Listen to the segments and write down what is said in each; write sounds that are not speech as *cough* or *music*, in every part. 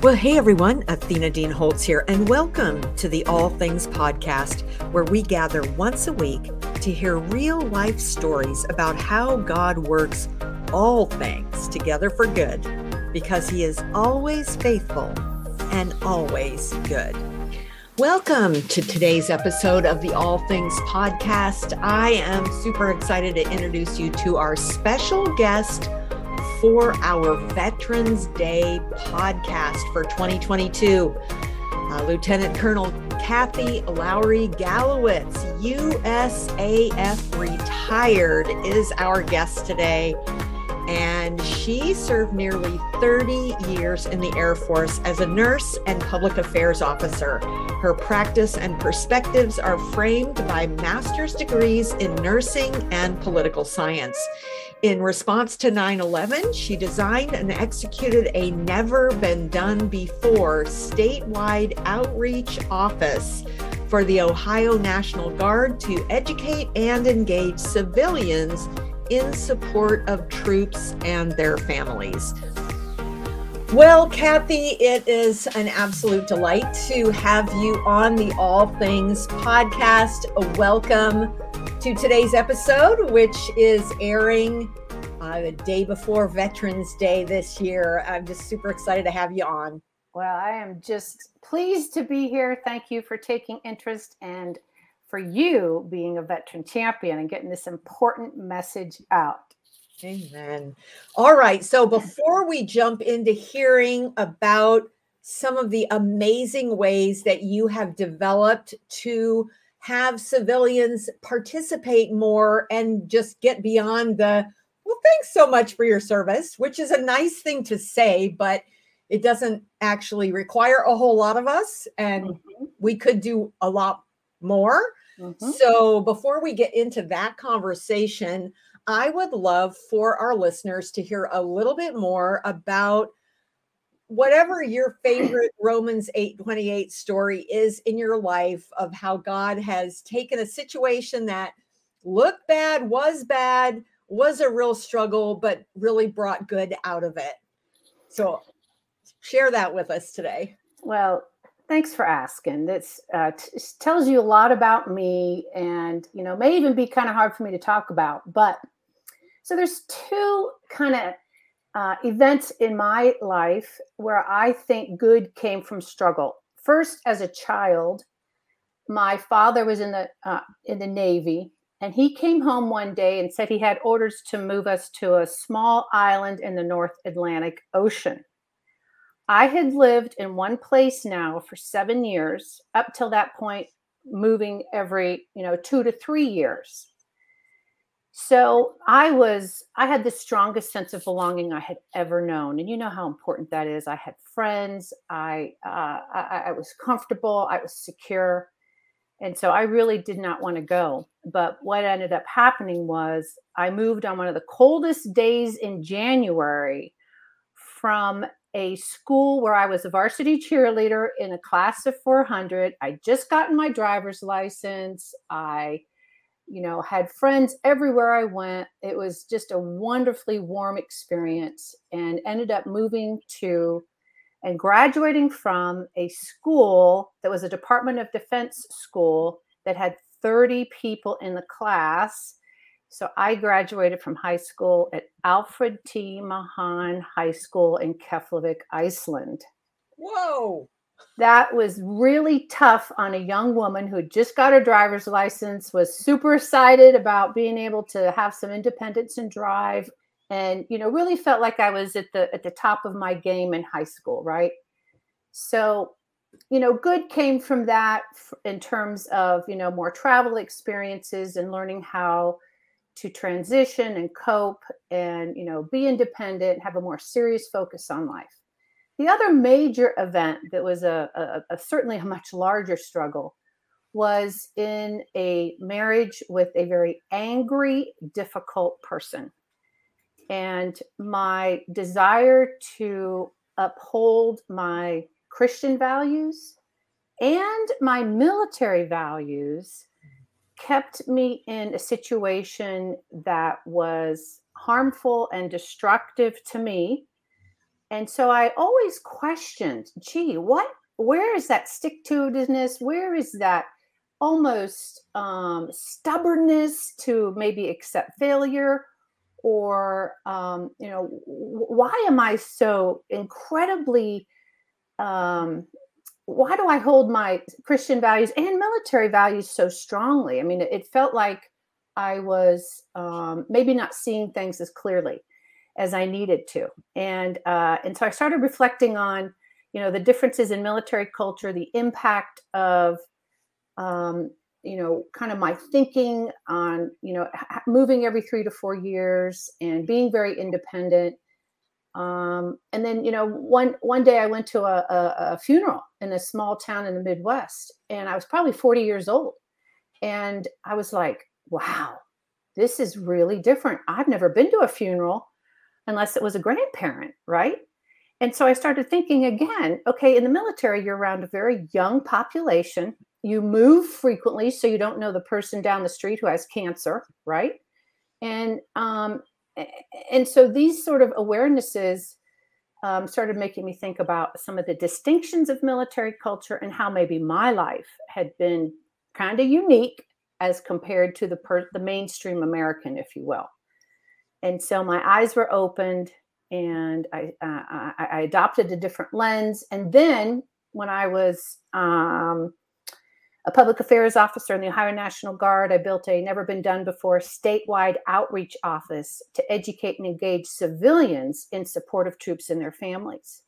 Well, hey everyone, Athena Dean Holtz here, and welcome to the All Things Podcast, where we gather once a week to hear real life stories about how God works all things together for good, because He is always faithful and always good. Welcome to today's episode of the All Things Podcast. I am super excited to introduce you to our special guest for our Veterans Day podcast for 2022. Uh, Lieutenant Colonel Kathy Lowry Gallowitz, USAF retired, is our guest today. And she served nearly 30 years in the Air Force as a nurse and public affairs officer. Her practice and perspectives are framed by master's degrees in nursing and political science. In response to 9 11, she designed and executed a never been done before statewide outreach office for the Ohio National Guard to educate and engage civilians in support of troops and their families. Well, Kathy, it is an absolute delight to have you on the All Things podcast. Welcome to today's episode, which is airing uh, the day before Veterans Day this year. I'm just super excited to have you on. Well, I am just pleased to be here. Thank you for taking interest and for you being a veteran champion and getting this important message out. Amen. All right. So before we jump into hearing about some of the amazing ways that you have developed to have civilians participate more and just get beyond the well thanks so much for your service which is a nice thing to say but it doesn't actually require a whole lot of us and mm-hmm. we could do a lot more mm-hmm. so before we get into that conversation i would love for our listeners to hear a little bit more about whatever your favorite Romans 8:28 story is in your life of how God has taken a situation that looked bad, was bad, was a real struggle, but really brought good out of it. So share that with us today. Well, thanks for asking. This uh, t- tells you a lot about me and, you know, may even be kind of hard for me to talk about. But so there's two kind of uh, events in my life where I think good came from struggle. First, as a child, my father was in the uh, in the Navy, and he came home one day and said he had orders to move us to a small island in the North Atlantic Ocean. I had lived in one place now for seven years, up till that point, moving every you know two to three years. So I was, I had the strongest sense of belonging I had ever known. And you know how important that is. I had friends, I, uh, I, I was comfortable, I was secure. And so I really did not want to go. But what ended up happening was I moved on one of the coldest days in January from a school where I was a varsity cheerleader in a class of 400. I just gotten my driver's license. I you know, had friends everywhere I went. It was just a wonderfully warm experience and ended up moving to and graduating from a school that was a Department of Defense school that had 30 people in the class. So I graduated from high school at Alfred T. Mahan High School in Keflavik, Iceland. Whoa that was really tough on a young woman who just got her driver's license, was super excited about being able to have some independence and drive, and you know, really felt like I was at the at the top of my game in high school, right? So, you know, good came from that in terms of you know more travel experiences and learning how to transition and cope and you know be independent, have a more serious focus on life. The other major event that was a, a, a, certainly a much larger struggle was in a marriage with a very angry, difficult person. And my desire to uphold my Christian values and my military values kept me in a situation that was harmful and destructive to me And so I always questioned, gee, what, where is that stick to itiveness? Where is that almost um, stubbornness to maybe accept failure? Or, um, you know, why am I so incredibly, um, why do I hold my Christian values and military values so strongly? I mean, it, it felt like I was um, maybe not seeing things as clearly as I needed to, and uh, and so I started reflecting on, you know, the differences in military culture, the impact of, um, you know, kind of my thinking on, you know, moving every three to four years and being very independent. Um, and then, you know, one one day I went to a, a, a funeral in a small town in the Midwest, and I was probably 40 years old, and I was like, wow, this is really different. I've never been to a funeral unless it was a grandparent, right? And so I started thinking again, okay, in the military, you're around a very young population. You move frequently, so you don't know the person down the street who has cancer, right? And um, and so these sort of awarenesses um, started making me think about some of the distinctions of military culture and how maybe my life had been kind of unique as compared to the per- the mainstream American, if you will. And so my eyes were opened, and I uh, I, adopted a different lens. And then when I was um, a public affairs officer in the Ohio National Guard, I built a never been done before statewide outreach office to educate and engage civilians in support of troops and their families.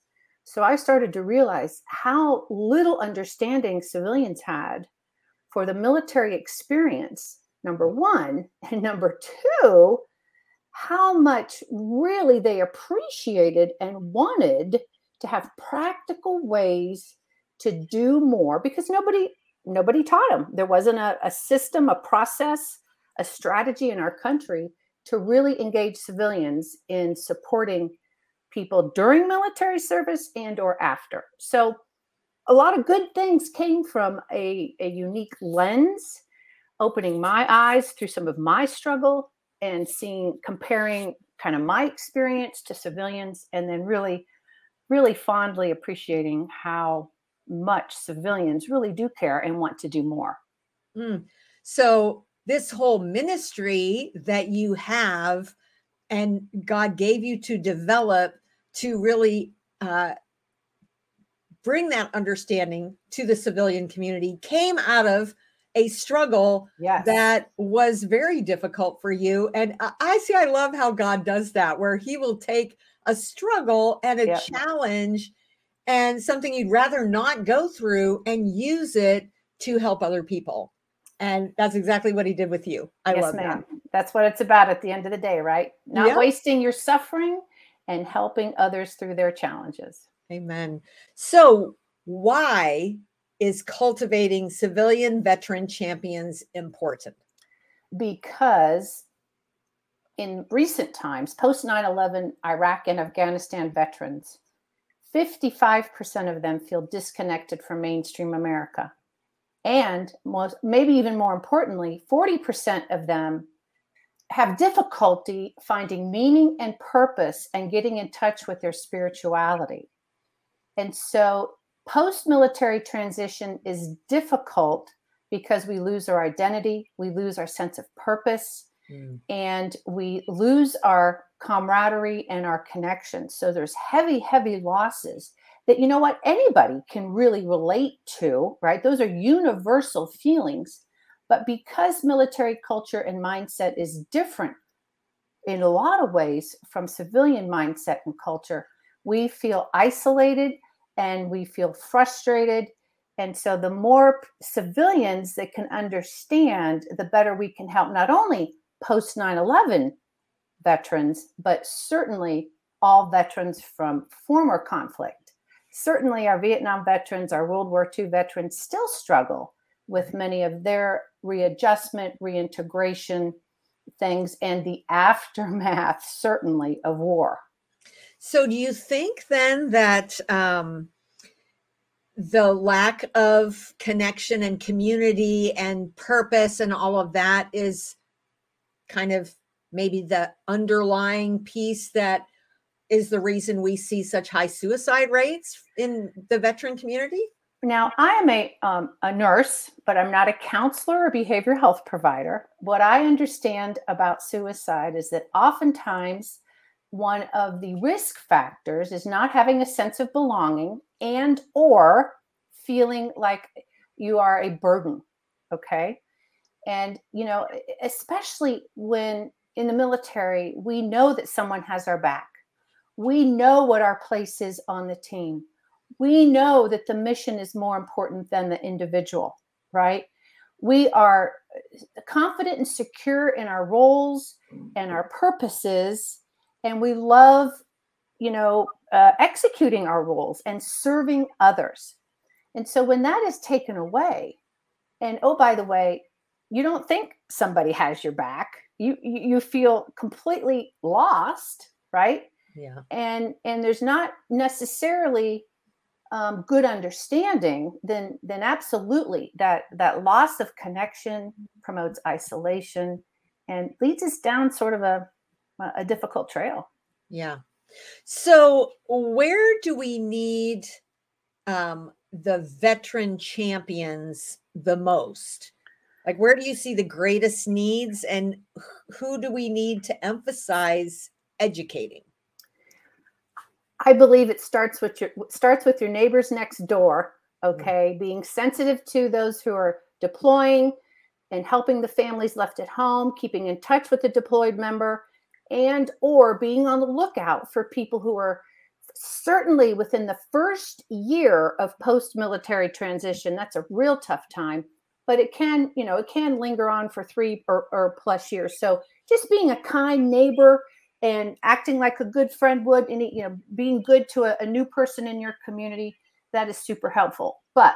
So I started to realize how little understanding civilians had for the military experience, number one. And number two, how much really they appreciated and wanted to have practical ways to do more because nobody nobody taught them there wasn't a, a system a process a strategy in our country to really engage civilians in supporting people during military service and or after. So a lot of good things came from a, a unique lens, opening my eyes through some of my struggle and seeing, comparing kind of my experience to civilians, and then really, really fondly appreciating how much civilians really do care and want to do more. Mm. So, this whole ministry that you have and God gave you to develop to really uh, bring that understanding to the civilian community came out of a struggle yes. that was very difficult for you. And I see, I love how God does that, where He will take a struggle and a yep. challenge and something you'd rather not go through and use it to help other people. And that's exactly what He did with you. I yes, love ma'am. that. That's what it's about at the end of the day, right? Not yep. wasting your suffering and helping others through their challenges. Amen. So, why is cultivating civilian veteran champions important? Because in recent times, post 9 11 Iraq and Afghanistan veterans, 55% of them feel disconnected from mainstream America. And most, maybe even more importantly, 40% of them have difficulty finding meaning and purpose and getting in touch with their spirituality. And so post military transition is difficult because we lose our identity, we lose our sense of purpose, mm. and we lose our camaraderie and our connection. So there's heavy, heavy losses that, you know what, anybody can really relate to, right? Those are universal feelings. But because military culture and mindset is different in a lot of ways from civilian mindset and culture, we feel isolated and we feel frustrated. And so, the more civilians that can understand, the better we can help not only post 9 11 veterans, but certainly all veterans from former conflict. Certainly, our Vietnam veterans, our World War II veterans still struggle with mm-hmm. many of their readjustment, reintegration things, and the *laughs* aftermath, certainly, of war. So, do you think then that um, the lack of connection and community and purpose and all of that is kind of maybe the underlying piece that is the reason we see such high suicide rates in the veteran community? Now, I am a, um, a nurse, but I'm not a counselor or behavioral health provider. What I understand about suicide is that oftentimes one of the risk factors is not having a sense of belonging and or feeling like you are a burden okay? And you know especially when in the military we know that someone has our back. We know what our place is on the team. We know that the mission is more important than the individual right? We are confident and secure in our roles and our purposes and we love you know uh, executing our roles and serving others. And so when that is taken away and oh by the way you don't think somebody has your back. You you feel completely lost right? Yeah. And and there's not necessarily um, good understanding then then absolutely that that loss of connection promotes isolation and leads us down sort of a a difficult trail. Yeah. So, where do we need um, the veteran champions the most? Like, where do you see the greatest needs, and who do we need to emphasize educating? I believe it starts with your starts with your neighbors next door. Mm-hmm. Okay, mm-hmm. being sensitive to those who are deploying and helping the families left at home, keeping in touch with the deployed member, and or being on the lookout for people who are certainly within the first year of post-military transition that's a real tough time but it can you know it can linger on for three or, or plus years. So just being a kind neighbor and acting like a good friend would and you know being good to a, a new person in your community that is super helpful. But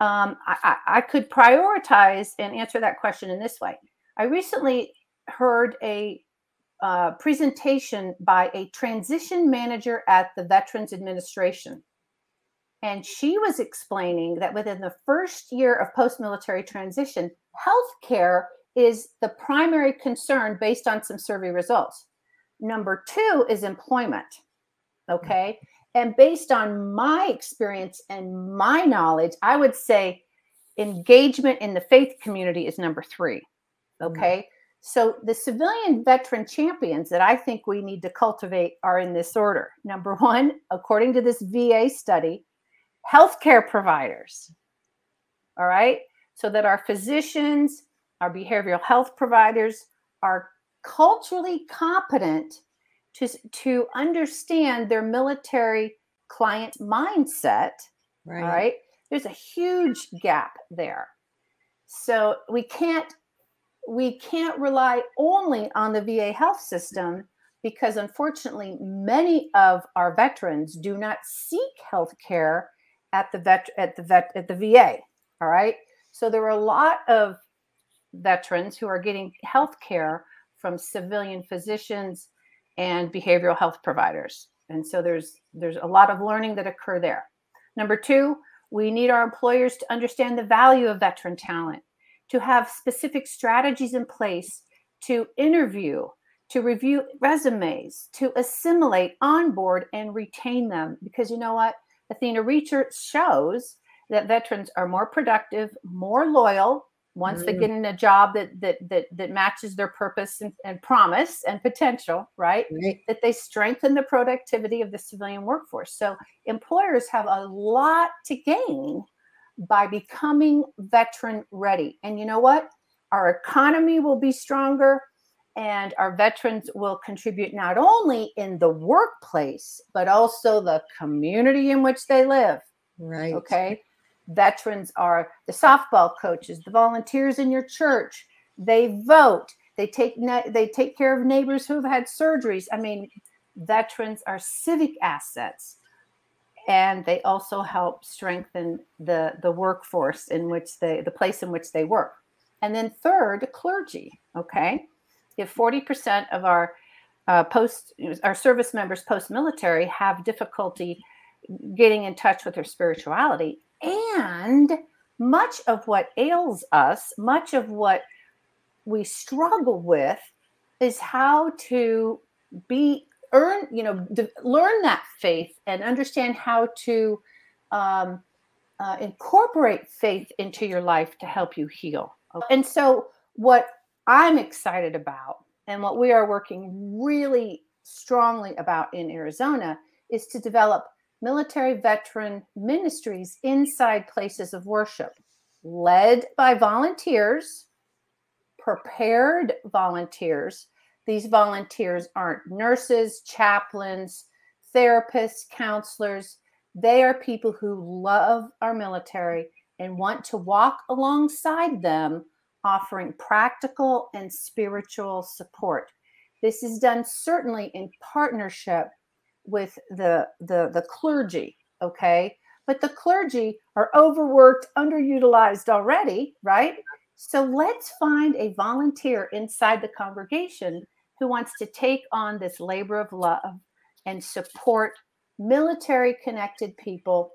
um, I, I could prioritize and answer that question in this way. I recently heard a uh, presentation by a transition manager at the Veterans Administration. And she was explaining that within the first year of post military transition, healthcare is the primary concern based on some survey results. Number two is employment. Okay. And based on my experience and my knowledge, I would say engagement in the faith community is number three. Okay. Mm-hmm. So the civilian veteran champions that I think we need to cultivate are in this order. Number one, according to this VA study, healthcare providers. All right. So that our physicians, our behavioral health providers are culturally competent to, to understand their military client mindset. Right. All right. There's a huge gap there. So we can't we can't rely only on the VA health system because unfortunately many of our veterans do not seek health care at the vet at the vet at the VA all right? So there are a lot of veterans who are getting health care from civilian physicians and behavioral health providers. And so there's there's a lot of learning that occur there. Number 2 we need our employers to understand the value of veteran talent to have specific strategies in place to interview, to review resumes, to assimilate, onboard, and retain them. Because you know what? Athena research shows that veterans are more productive, more loyal once mm. they get in a job that that that that matches their purpose and, and promise and potential, right? right? That they strengthen the productivity of the civilian workforce. So employers have a lot to gain by becoming veteran ready. And you know what? Our economy will be stronger and our veterans will contribute not only in the workplace, but also the community in which they live. Right. Okay. Veterans are the softball coaches, the volunteers in your church. They vote. They take they take care of neighbors who have had surgeries. I mean, veterans are civic assets and they also help strengthen the the workforce in which they the place in which they work. And then third clergy okay? If 40% of our uh, post our service members post military have difficulty getting in touch with their spirituality and much of what ails us much of what we struggle with is how to be earn, you know, de- learn that faith and understand how to um, uh, incorporate faith into your life to help you heal. And so, what I'm excited about and what we are working really strongly about in Arizona is to develop military veteran ministries inside places of worship, led by volunteers, prepared volunteers. These volunteers aren't nurses, chaplains, therapists, counselors. They are people who love our military and want to walk alongside them, offering practical and spiritual support. This is done certainly in partnership with the the the clergy okay but the clergy are overworked underutilized already right so let's find a volunteer inside the congregation who wants to take on this labor of love and support military connected people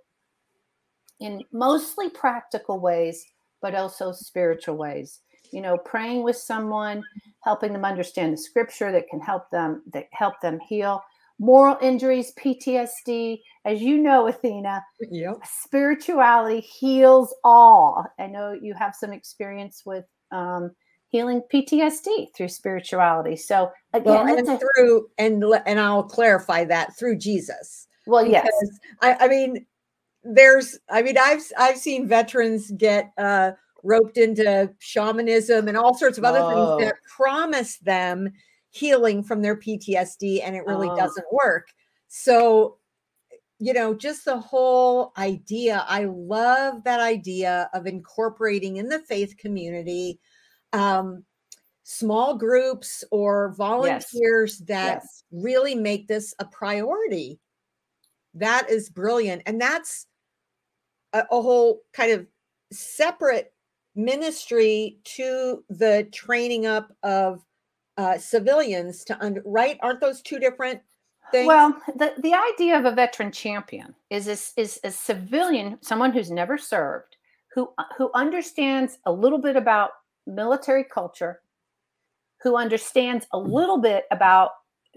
in mostly practical ways but also spiritual ways. You know praying with someone helping them understand the scripture that can help them that help them heal moral injuries, PTSD. As you know, Athena, yep. spirituality heals all. I know you have some experience with um, healing PTSD through spirituality. So again, well, and a- through and and I'll clarify that through Jesus. Well, yes, I, I mean, there's, I mean, I've I've seen veterans get uh, roped into shamanism and all sorts of other things that promise them healing from their PTSD and it really oh. doesn't work. So, you know, just the whole idea, I love that idea of incorporating in the faith community um, small groups or volunteers yes. that yes. really make this a priority. That is brilliant. And that's a, a whole kind of separate ministry to the training up of uh, civilians to under right aren't those two different things well the, the idea of a veteran champion is is, is a civilian someone who's never served who who understands a little bit about military culture who understands a little bit about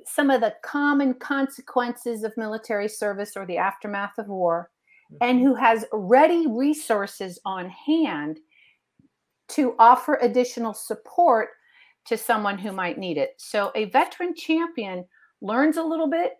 some of the common consequences of military service or the aftermath of war and mm-hmm. who has ready resources on hand to offer additional support to someone who might need it. So a veteran champion learns a little bit,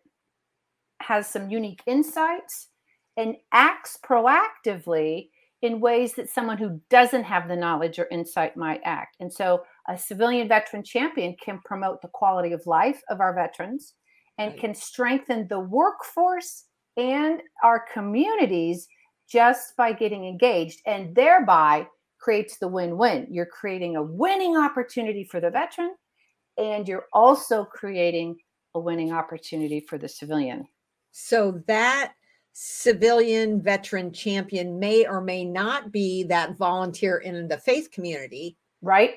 has some unique insights, and acts proactively in ways that someone who doesn't have the knowledge or insight might act. And so a civilian veteran champion can promote the quality of life of our veterans and can strengthen the workforce and our communities just by getting engaged and thereby creates the win win. You're creating a winning opportunity for the veteran, and you're also creating a winning opportunity for the civilian. So that civilian veteran champion may or may not be that volunteer in the faith community. Right.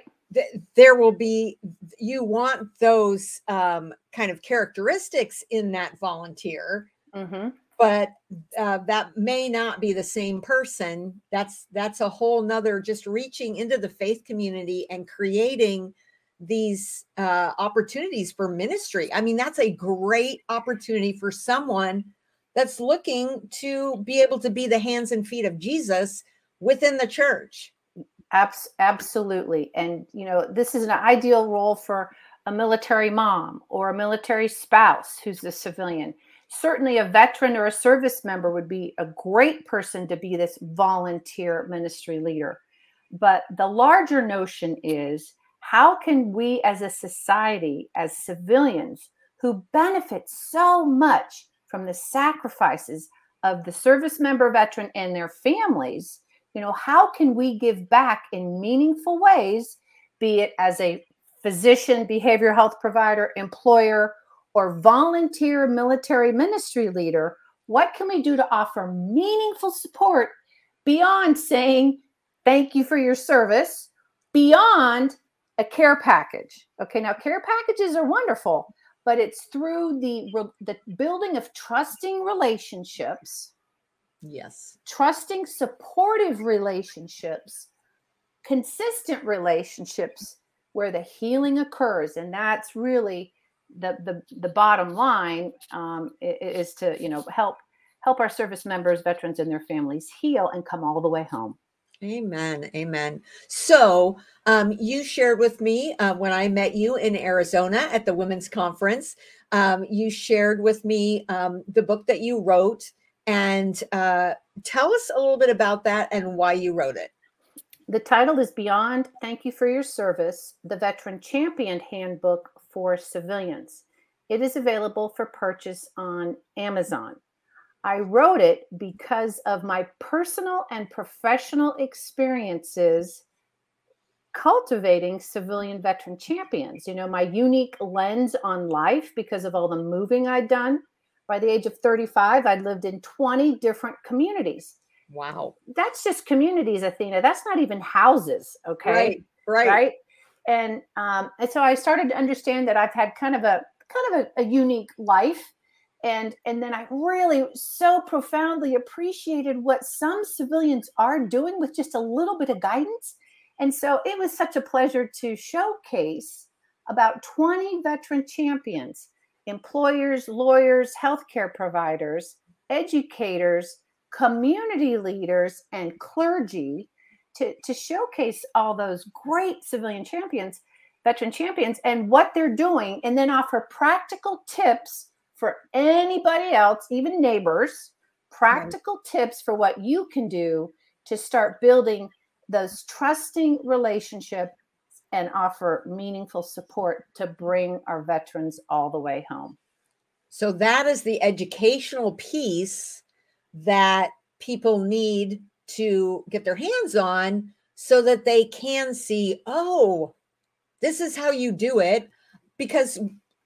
There will be, you want those um, kind of characteristics in that volunteer. Mm-hmm but uh, that may not be the same person. That's that's a whole nother just reaching into the faith community and creating these uh, opportunities for ministry. I mean that's a great opportunity for someone that's looking to be able to be the hands and feet of jesus within the church. Abs- absolutely. And you know this is an ideal role for a military mom or a military spouse who's a civilian certainly a veteran or a service member would be a great person to be this volunteer ministry leader. But the larger notion is how can we as a society, as civilians who benefit so much from the sacrifices of the service member veteran and their families, you know, how can we give back in meaningful ways, be it as a physician, behavioral health provider, employer, or volunteer military ministry leader, what can we do to offer meaningful support beyond saying thank you for your service, beyond a care package? Okay, now care packages are wonderful, but it's through the the building of trusting relationships. Yes. Trusting supportive relationships, consistent relationships where the healing occurs and that's really the the, the bottom line um, is to you know help help our service members, veterans, and their families heal and come all the way home. Amen. Amen. So, um, you shared with me uh, when I met you in Arizona at the Women's Conference. Um, you shared with me um, the book that you wrote, and uh, tell us a little bit about that and why you wrote it. The title is Beyond Thank You for Your Service The Veteran Champion Handbook for Civilians. It is available for purchase on Amazon. I wrote it because of my personal and professional experiences cultivating civilian veteran champions. You know, my unique lens on life because of all the moving I'd done. By the age of 35, I'd lived in 20 different communities. Wow. That's just communities, Athena. That's not even houses. Okay. Right. Right. Right. And um, and so I started to understand that I've had kind of a kind of a, a unique life. And and then i really so profoundly appreciated what some civilians are doing with just a little bit of guidance. And so it was such a pleasure to showcase about 20 veteran champions employers lawyers healthcare providers educators community leaders and clergy to, to showcase all those great civilian champions veteran champions and what they're doing and then offer practical tips for anybody else, even neighbors, practical right. tips for what you can do to start building those trusting relationships and offer meaningful support to bring our veterans all the way home. So that is the educational piece that people need to get their hands on so that they can see, oh, this is how you do it. Because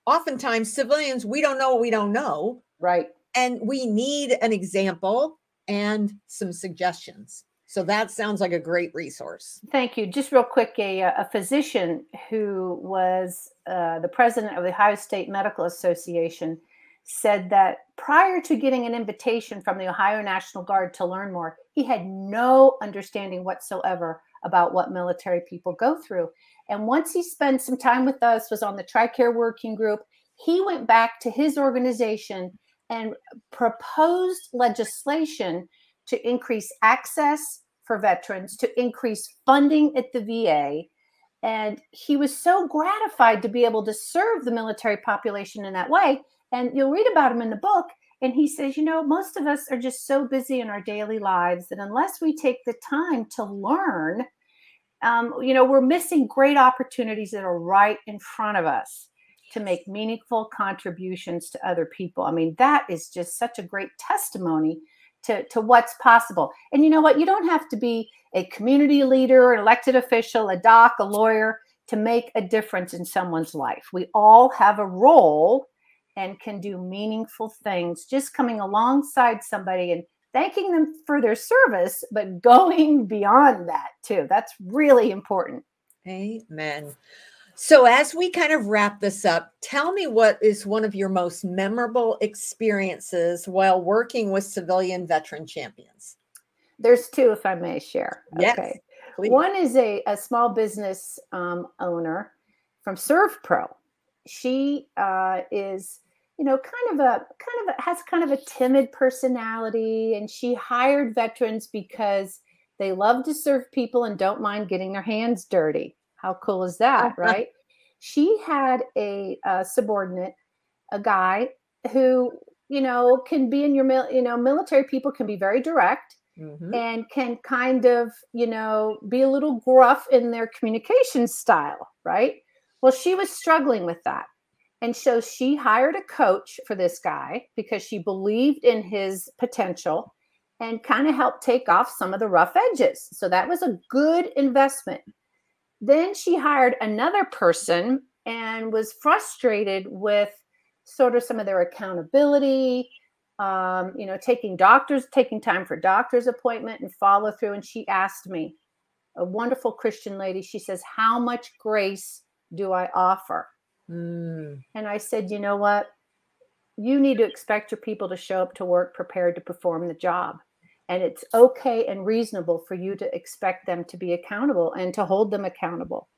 oftentimes civilians we don't know what we don't know. Right. And we need an example and some suggestions. So that sounds like a great resource. Thank you. Just real quick a, a physician who was uh, the president of the ohio state medical association said that prior to getting an invitation from the ohio national guard to learn more he had no understanding whatsoever about what military people go through and once he spent some time with us, was on the TRICARE working group, he went back to his organization and proposed legislation to increase access for veterans, to increase funding at the VA. And he was so gratified to be able to serve the military population in that way. And you'll read about him in the book. And he says, you know, most of us are just so busy in our daily lives that unless we take the time to learn, um, you know, we're missing great opportunities that are right in front of us to make meaningful contributions to other people. I mean, that is just such a great testimony to, to what's possible. And you know what? You don't have to be a community leader, an elected official, a doc, a lawyer to make a difference in someone's life. We all have a role and can do meaningful things just coming alongside somebody and thanking them for their service, but *laughs* going beyond that too. That's really important. Amen. So, as we kind of wrap this up, tell me what is one of your most memorable experiences while working with civilian veteran champions? There's two, if I may share. Yes, okay. Please. One is a, a small business um, owner from ServPro. She uh, is you know, kind of a kind of a, has kind of a timid personality, and she hired veterans because they love to serve people and don't mind getting their hands dirty. How cool is that, right? she had a, a, subordinate, a guy who you know can be in your mil- you know military people can be very direct mm-hmm. and can kind of you know be a little gruff in their communication style, right? Well, she was struggling with that and so she hired a coach for this guy because she believed in his potential and kind of helped take off some of the rough edges. So that was a good investment. Then she hired another person and was frustrated with sort of some of their accountability, um, you know, taking doctors, taking time for doctor's appointment and follow through. And she asked me, a wonderful Christian lady, she says, How much grace do I offer? Mm. And I said, you know what? You need to expect your people to show up to work prepared to perform the job. And it's okay and reasonable for you to expect them to be accountable and to hold them accountable.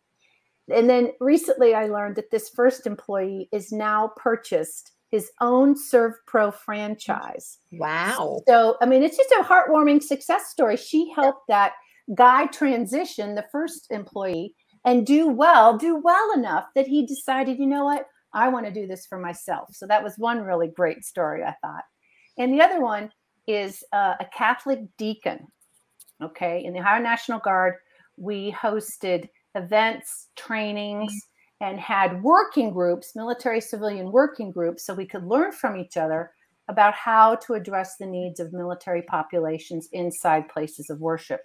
and then recently I learned that this first employee is now purchased his own Serve Pro franchise. Wow. So, I mean, it's just a heartwarming success story. She helped that guy transition, the first employee, and do well, do well enough that he decided, you know what, I want to do this for myself. So that was one really great story, I thought. And the other one is uh, a Catholic deacon. Okay. In the Ohio National Guard, we hosted events, trainings, and had working groups, military civilian working groups, so we could learn from each other about how to address the needs of military populations inside places of worship.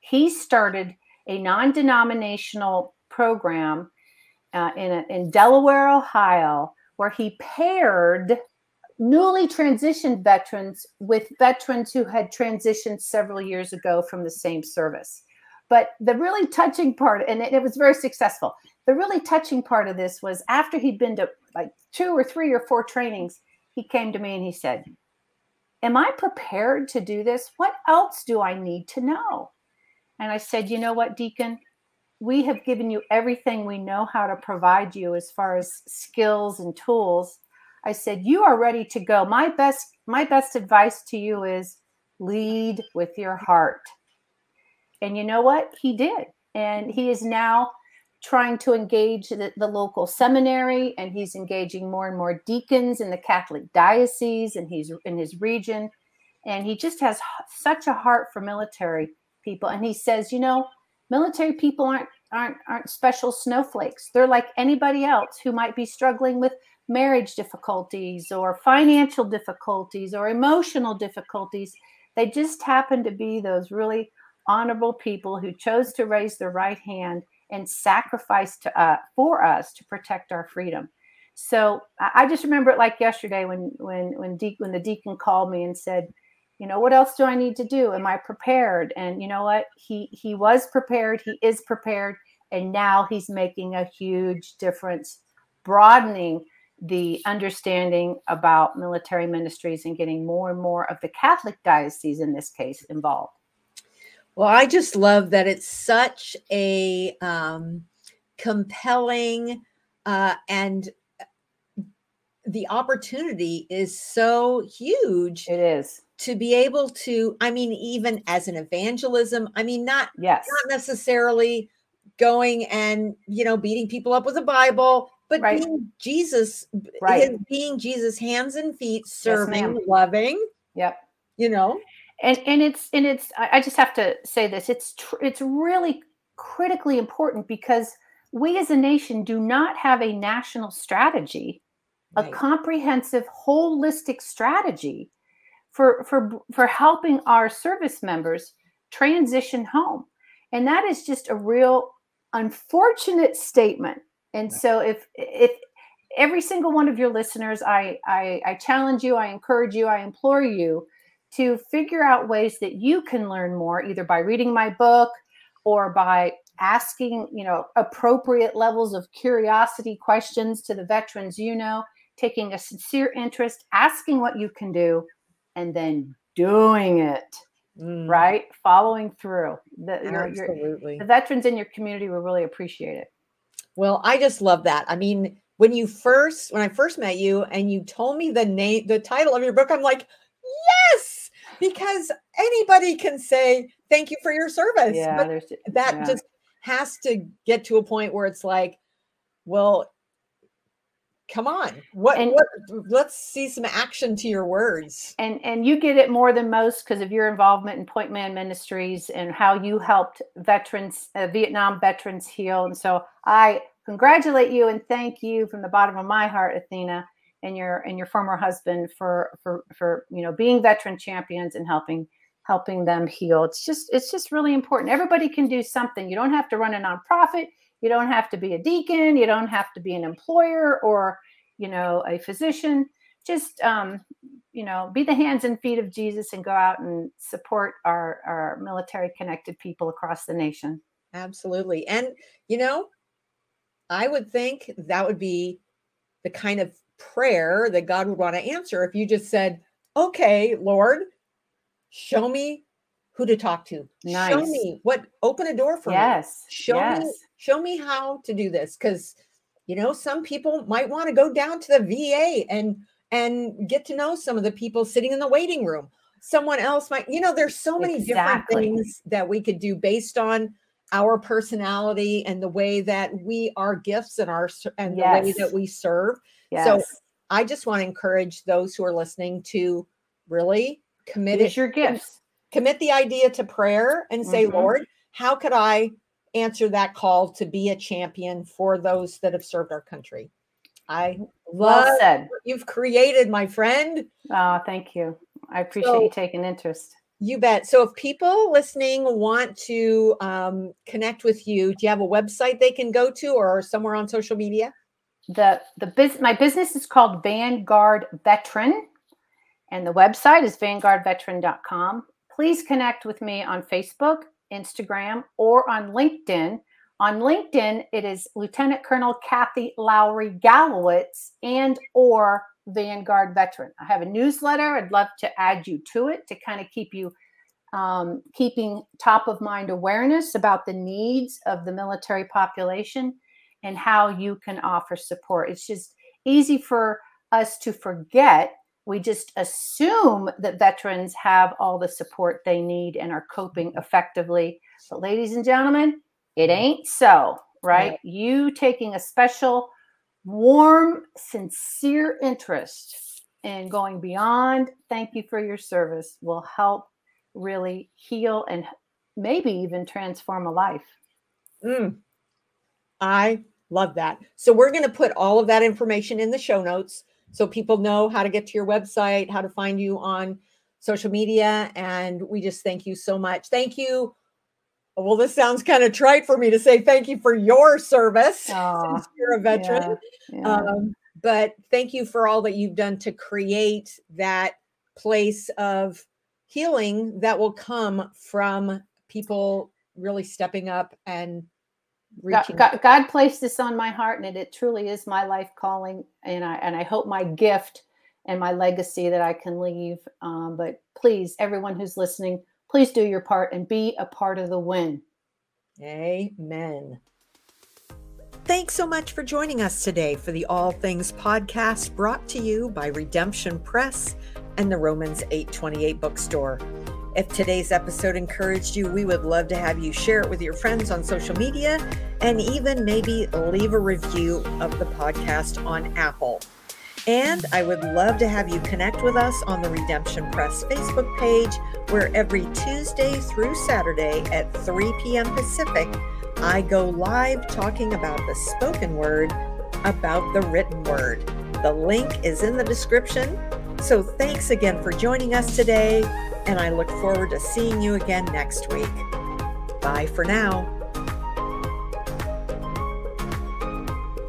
He started a non denominational program uh, in, a, in Delaware, Ohio, where he paired newly transitioned veterans with veterans who had transitioned several years ago from the same service. But the really touching part, and it, it, was very successful, the really touching part of this was after he'd been to like two or three or four trainings, he came to me and he said, Am I prepared to do this? What else do I need to know? And I said, You know what, Deacon? We have given you everything we know how to provide you as far as skills and tools. I said, You are ready to go. My best, my best advice to you is lead with your heart and you know what? He did. And he is now trying to engage the, the, local seminary and he's engaging more and more deacons in the Catholic diocese and he's in his region. And he just has such a heart for military people. And he says, you know, military people aren't aren't aren't special snowflakes. They're like anybody else who might be struggling with marriage difficulties or financial difficulties or emotional difficulties. They just happen to be those really honorable people who chose to raise their right hand and sacrifice to uh, for us to protect our freedom. So I just remember it like yesterday when when when when the deacon called me and said, you know, what else do I need to do? Am I prepared? And you know what? He he was prepared. He is prepared, and now he's making a huge difference, broadening the understanding about military ministries and getting more and more of the Catholic diocese in this case involved. Well, I just love that it's such a um, compelling uh, and uh, the opportunity is so huge. It is to be able to. I mean, even as an evangelism. I mean, not yes, not necessarily going and you know beating people up with a Bible, but right. being Jesus, right. being Jesus' hands and feet, serving, yes, loving. Yep. You know, and and it's and it's i just have to say this it's tr- it's really critically important because we as a nation do not have a national strategy right. a comprehensive holistic strategy for for for helping our service members transition home. And that is just a real unfortunate statement. And so if if every single one of your listeners I, I i challenge you i encourage you i implore you to figure out ways that you can learn more either by reading my book or by asking you know appropriate levels of curiosity questions to the veterans you know taking a sincere interest asking what you can do and then doing it mm. right following through the, Absolutely. the veterans in your community will really appreciate it well i just love that i mean when you first when i first met you and you told me the name the title of your book i'm like yes because anybody can say thank you for your service. Yeah, but that yeah. just has to get to a point where it's like, well, come on what, and, what let's see some action to your words. And and you get it more than most because of your involvement in point man ministries and how you helped veterans uh, vietnam veterans heal. And so i congratulate you and thank you from the bottom of my heart athena and your and your former husband for for for you know being veteran champions and helping helping them heal. It's just it's just really important. Everybody can do something. You don't have to run a nonprofit you don't have to be a deacon you don't have to be an employer or you know a physician just um, you know be the hands and feet of jesus and go out and support our our military connected people across the nation absolutely and you know i would think that would be the kind of prayer that God would want to answer if you just said, okay, Lord, show me who to talk to. Nice. Show me what, open a door for yes. me. Show yes. me, show me how to do this because you know some people might want to go down to the va and and get to know some of the people sitting in the waiting room someone else might you know there's so many Exactly. different things that we could do based on our personality and the way that we are gifts and our and the way that we serve Yes. so i just want to encourage those who are listening to really commit it your gifts. commit the idea to prayer and say Mhm. lord how could i answer that call to be a champion for those that have served our country i love Well said. what you've created my friend Oh, thank you. I appreciate So- you taking interest. You bet. So if people listening want to um, connect with you, do you have a website they can go to or somewhere on social media? the the biz, my business is called Vanguard Veteran, and the website is vanguardveteran.com. Please connect with me on Facebook, Instagram, or on LinkedIn. On LinkedIn, it is Lieutenant Colonel Kathy Lowry Gallowitz and or Vanguard Veteran. I have a newsletter. I'd love to add you to it to kind of keep you um, keeping top of mind awareness about the needs of the military population and how you can offer support. It's just easy for us to forget. We just assume that veterans have all the support they need and are coping effectively. But, ladies and gentlemen, it ain't so, right? You taking a special, warm, sincere interest in going beyond, thank you for your service, will help really heal and maybe even transform a life. Mm. I love that. So we're going to put all of that information in the show notes so people know how to get to your website, how to find you on social media. And we just thank you so much. Thank you. Well, this sounds kind of trite for me to say thank you for your service *laughs* Aw, since you're a veteran. Yeah. Um, but thank you for all that you've done to create that place of healing that will come from people really stepping up and God. God, God placed this on my heart, and it, it truly is my life calling. And I and I hope my gift and my legacy that I can leave. Um, but please, everyone who's listening, please do your part and be a part of the win. Amen. Thanks so much for joining us today for the All Things podcast brought to you by Redemption Press and the Romans 828 bookstore. If today's episode encouraged you, we would love to have you share it with your friends on social media and even maybe leave a review of the podcast on Apple. And I would love to have you connect with us on the Redemption Press Facebook page, where every Tuesday through Saturday at 3 p.m. Pacific, I go live talking about the spoken word, about the written word. The link is in the description. So thanks again for joining us today, and I look forward to seeing you again next week. Bye for now.